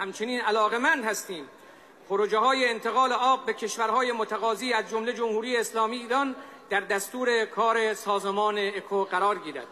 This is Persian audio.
همچنین علاقمند هستیم. پروژه های انتقال آب به کشورهای متقاضی از جمله جمهوری اسلامی ایران در دستور کار سازمان اکو قرار گیرد.